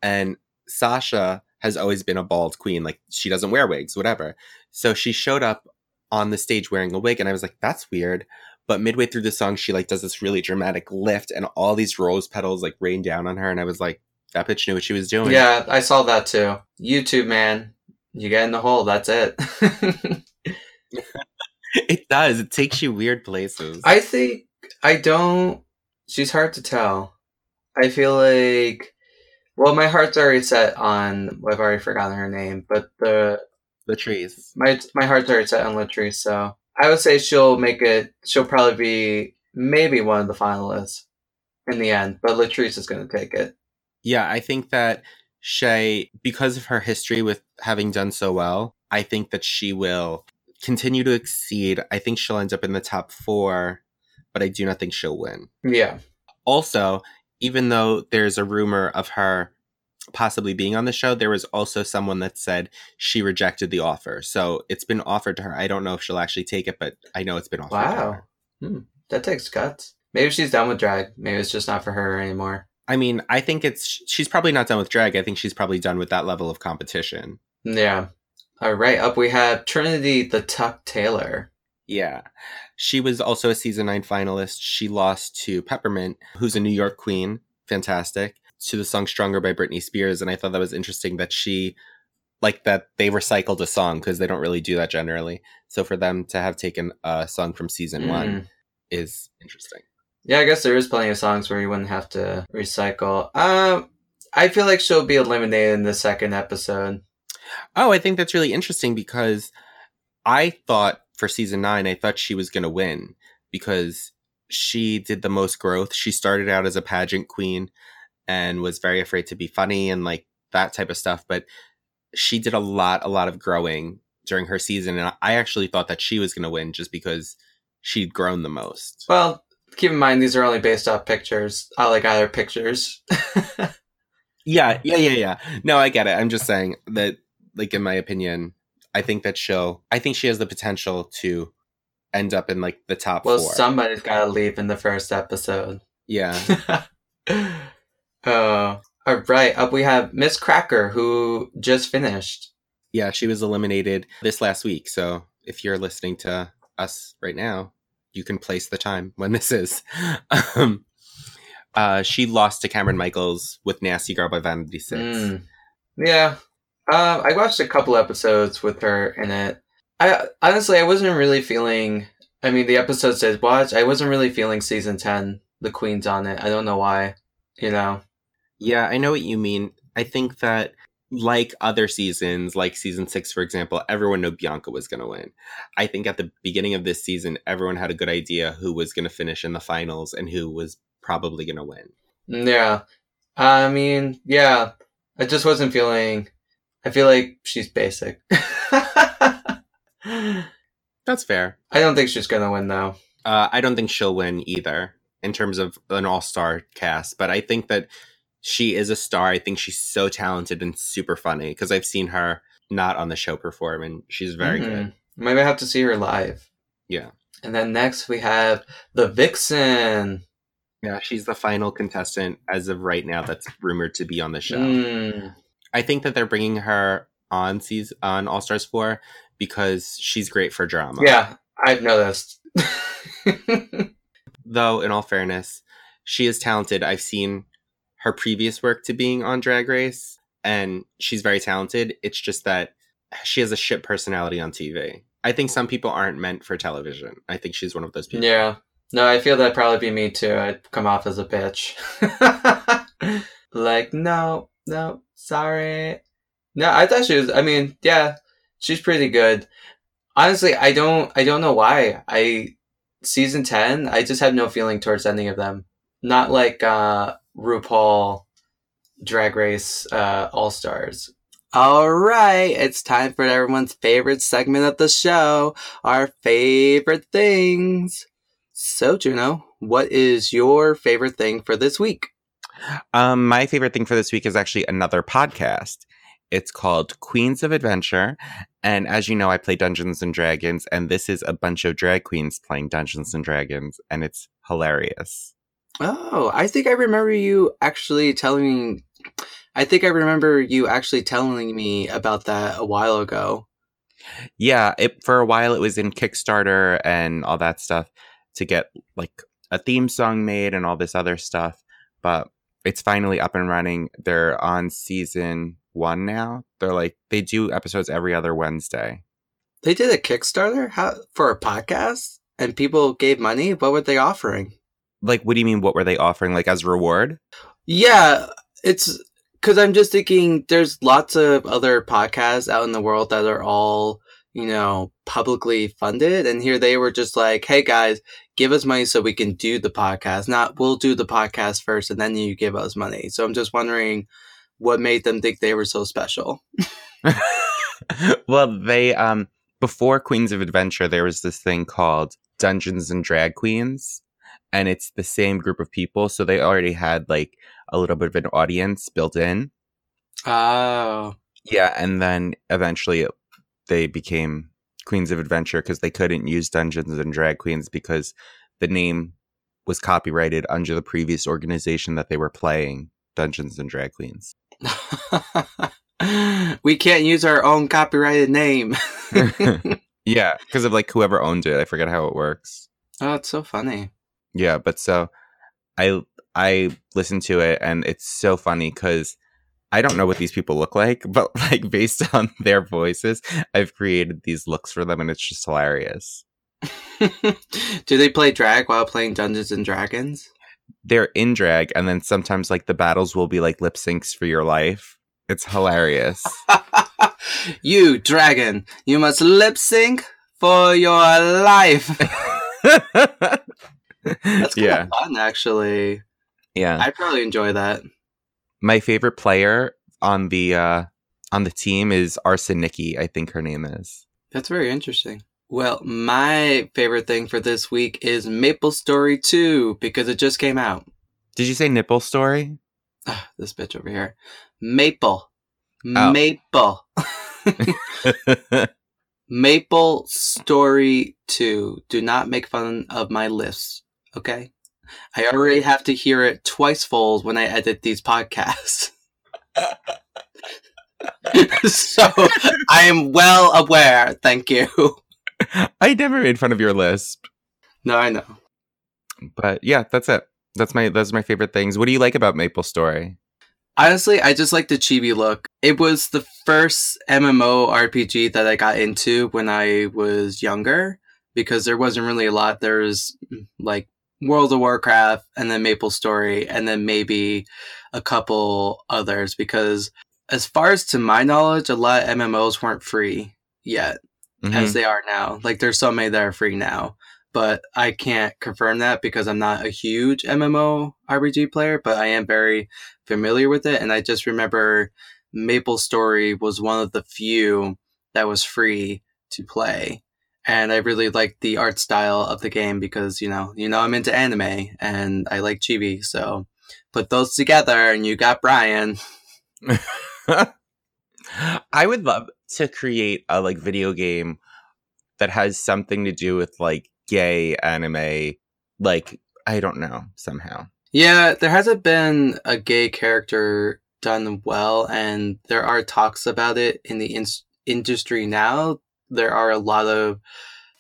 And Sasha has always been a bald queen, like she doesn't wear wigs, whatever. So she showed up on the stage wearing a wig, and I was like, "That's weird." But midway through the song, she like does this really dramatic lift, and all these rose petals like rain down on her, and I was like, that bitch knew what she was doing. Yeah, I saw that too. YouTube, man, you get in the hole. That's it. it does. It takes you weird places. I think I don't. She's hard to tell. I feel like. Well, my heart's already set on. I've already forgotten her name, but the Latrice. my my heart's already set on Latrice. So I would say she'll make it. She'll probably be maybe one of the finalists in the end, but Latrice is going to take it. Yeah, I think that Shea, because of her history with having done so well, I think that she will continue to exceed. I think she'll end up in the top four, but I do not think she'll win. Yeah. Also, even though there's a rumor of her possibly being on the show, there was also someone that said she rejected the offer. So it's been offered to her. I don't know if she'll actually take it, but I know it's been offered to Wow. her. Hmm. That takes guts. Maybe she's done with drag. Maybe it's just not for her anymore. I mean, I think it's she's probably not done with drag. I think she's probably done with that level of competition. Yeah. All right. Up we have Trinity the Tuck Taylor. Yeah. She was also a season nine finalist. She lost to Peppermint, who's a New York queen. Fantastic. To the song Stronger by Britney Spears. And I thought that was interesting that she, like, that they recycled a song because they don't really do that generally. So for them to have taken a song from season one Mm. is interesting. Yeah, I guess there is plenty of songs where you wouldn't have to recycle. Um, I feel like she'll be eliminated in the second episode. Oh, I think that's really interesting because I thought for season nine, I thought she was going to win because she did the most growth. She started out as a pageant queen and was very afraid to be funny and like that type of stuff. But she did a lot, a lot of growing during her season. And I actually thought that she was going to win just because she'd grown the most. Well, keep in mind these are only based off pictures. I like either pictures. Yeah, yeah, yeah, yeah. No, I get it. I'm just saying that, like, in my opinion, I think that she'll, I think she has the potential to end up in like the top well, four. somebody's got to leave in the first episode. yeah. oh, all right. Up we have Miz Cracker, who just finished. Yeah, she was eliminated this last week. So if you're listening to us right now, you can place the time when this is. um, uh, she lost to Cameron Michaels with Nasty Girl by Vanity Six. Mm. Yeah. Um, I watched a couple episodes with her in it. I honestly, I wasn't really feeling. I mean, the episode says watch. I wasn't really feeling season ten. The Queen's on it. I don't know why. You know. Yeah, I know what you mean. I think that, like other seasons, like season six, for example, everyone knew Bianca was going to win. I think at the beginning of this season, everyone had a good idea who was going to finish in the finals and who was probably going to win. Yeah. I mean, yeah. I just wasn't feeling. I feel like she's basic. That's fair. I don't think she's gonna win though. Uh, I don't think she'll win either in terms of an all star cast, but I think that she is a star. I think she's so talented and super funny because I've seen her not on the show perform and she's very Mhm. good. Maybe I have to see her live. Yeah. And then next we have the Vixen. Yeah, she's the final contestant as of right now that's rumored to be on the show. Mm. I think that they're bringing her on season on All Stars 4 because she's great for drama. Yeah, I've noticed. Though, in all fairness, she is talented. I've seen her previous work to being on Drag Race, and she's very talented. It's just that she has a shit personality on TV. I think some people aren't meant for television. I think she's one of those people. yeah. No, I feel that'd probably be me too. I'd come off as a bitch. like, no, no, sorry. No, I thought she was I mean, yeah, she's pretty good. Honestly, I don't I don't know why. I season 10, I just have no feeling towards any of them. Not like uh RuPaul Drag Race uh All Stars. All right, it's time for everyone's favorite segment of the show, our favorite things. So, Juno, what is your favorite thing for this week? Um, my favorite thing for this week is actually another podcast. It's called Queens of Adventure. And as you know, I play Dungeons and Dragons, and this is a bunch of drag queens playing Dungeons and Dragons, and it's hilarious. Oh, I think I remember you actually telling me. I think I remember you actually telling me about that a while ago. Yeah, it for a while it was in Kickstarter and all that stuff. to get like a theme song made and all this other stuff. But it's finally up and running. They're on season one now. They're like they do episodes every other Wednesday. They did a Kickstarter how, for a podcast, and people gave money. What were they offering? Like, what do you mean? What were they offering? Like as reward? Yeah, it's because I'm just thinking. There's lots of other podcasts out in the world that are all you know publicly funded, and here they were just like, "Hey guys, give us money so we can do the podcast. Not we'll do the podcast first, and then you give us money." So I'm just wondering what made them think they were so special. well, they um before Queens of Adventure, there was this thing called Dungeons and Drag Queens, and it's the same group of people, so they already had like a little bit of an audience built in. Oh, yeah, and then eventually they became Queens of Adventure because they couldn't use Dungeons and Drag Queens because the name was copyrighted under the previous organization that they were playing, Dungeons and Drag Queens. we can't use our own copyrighted name. yeah, because of like whoever owned it. I forget how it works. Oh, it's so funny. Yeah, but so I I listened to it and it's so funny because I don't know what these people look like, but like based on their voices, I've created these looks for them and it's just hilarious. Do they play drag while playing Dungeons and Dragons? They're in drag and then sometimes like the battles will be like lip syncs for your life. It's hilarious. you dragon, you must lip sync for your life. That's kind yeah. Of fun actually. Yeah. I probably enjoy that. My favorite player on the uh on the team is Arson Nicki, I think her name is. That's very interesting. Well, my favorite thing for this week is Maple Story 2 because it just came out. Did you say Nipple Story? this bitch over here. Maple. Oh. Maple. Maple Story 2. Do not make fun of my lists, okay? I already have to hear it twice fold when I edit these podcasts. so I am well aware. Thank you. I never made fun of your lisp. No, I know. But yeah, that's it. That's my those are my favorite things. What do you like about Maple Story? Honestly, I just like the chibi look. It was the first MMO RPG that I got into when I was younger because there wasn't really a lot. There's like World of Warcraft and then Maple Story and then maybe a couple others because as far as to my knowledge, a lot of MMOs weren't free yet mm-hmm. as they are now. Like there's so many that are free now but I can't confirm that because I'm not a huge MMO RPG player, but I am very familiar with it. And I just remember Maple Story was one of the few that was free to play. And I really like the art style of the game because, you know, you know, I'm into anime and I like chibi. So put those together and you got Brian. I would love to create a like video game that has something to do with like gay anime like I don't know somehow. Yeah, there hasn't been a gay character done well, and there are talks about it in the in- industry now. There are a lot of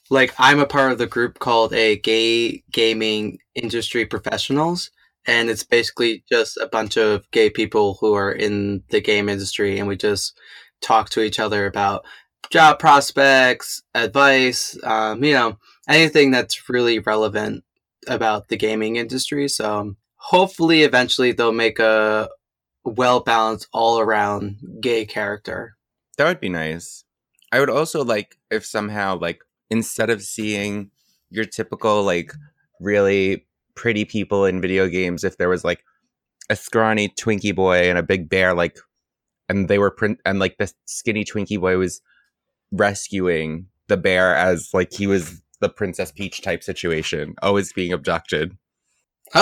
like I'm a part of the group called a gay gaming industry professionals and it's basically just a bunch of gay people who are in the game industry and we just talk to each other about job prospects advice um, you know anything that's really relevant about the gaming industry. So hopefully, eventually, they'll make a well balanced, all around gay character. That would be nice. I would also like if somehow, like, instead of seeing your typical, like, really pretty people in video games, if there was like a scrawny Twinkie boy and a big bear, like, and they were print, and like the skinny Twinkie boy was rescuing the bear as like he was the Princess Peach type situation, always being abducted.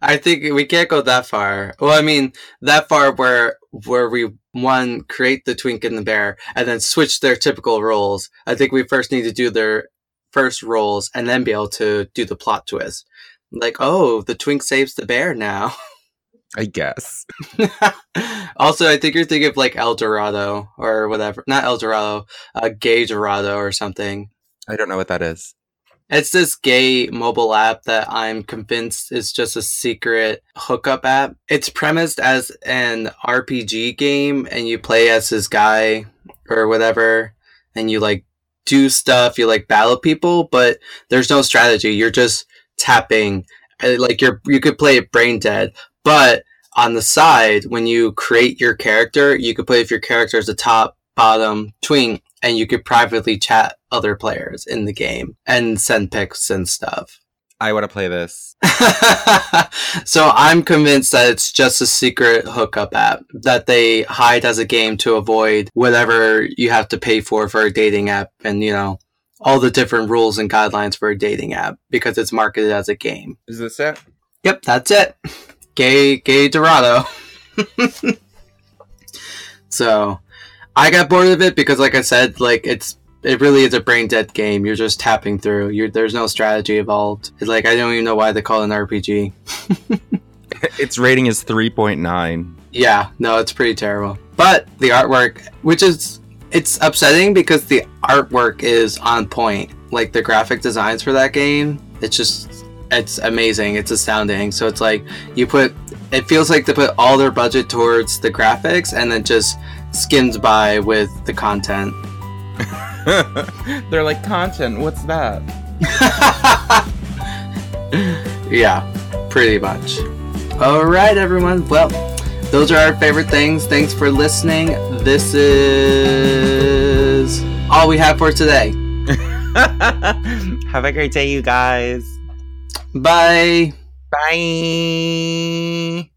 I think we can't go that far. Well, I mean, that far where where we one create the twink and the bear and then switch their typical roles. I think we first need to do their first roles and then be able to do the plot twist. Like, oh, the twink saves the bear now. I guess. also, I think you're thinking of like El Dorado or whatever. Not El Dorado, uh, Gay Dorado or something. I don't know what that is. It's this gay mobile app that I'm convinced is just a secret hookup app. It's premised as an RPG game and you play as this guy or whatever and you like do stuff, you like battle people, but there's no strategy. You're just tapping uh, like you're you could play it brain dead, but on the side when you create your character, you could play if your character is the top, bottom, tween, and you could privately chat other players in the game and send pics and stuff. I want to play this. so I'm convinced that it's just a secret hookup app that they hide as a game to avoid whatever you have to pay for for a dating app and you know all the different rules and guidelines for a dating app because it's marketed as a game. Is this it? Yep, that's it. Gay gay Dorado. so I got bored of it because like I said, like it's it really is a brain dead game. You're just tapping through. You're, there's no strategy involved. It's like I don't even know why they call it an RPG. its rating is 3.9. Yeah, no, it's pretty terrible. But the artwork, which is it's upsetting because the artwork is on point. Like the graphic designs for that game, it's just it's amazing. It's astounding. So it's like you put it feels like they put all their budget towards the graphics and then just skimmed by with the content. They're like content. What's that? yeah, pretty much. All right, everyone. Well, those are our favorite things. Thanks for listening. This is all we have for today. Have a great day, you guys. Bye. Bye.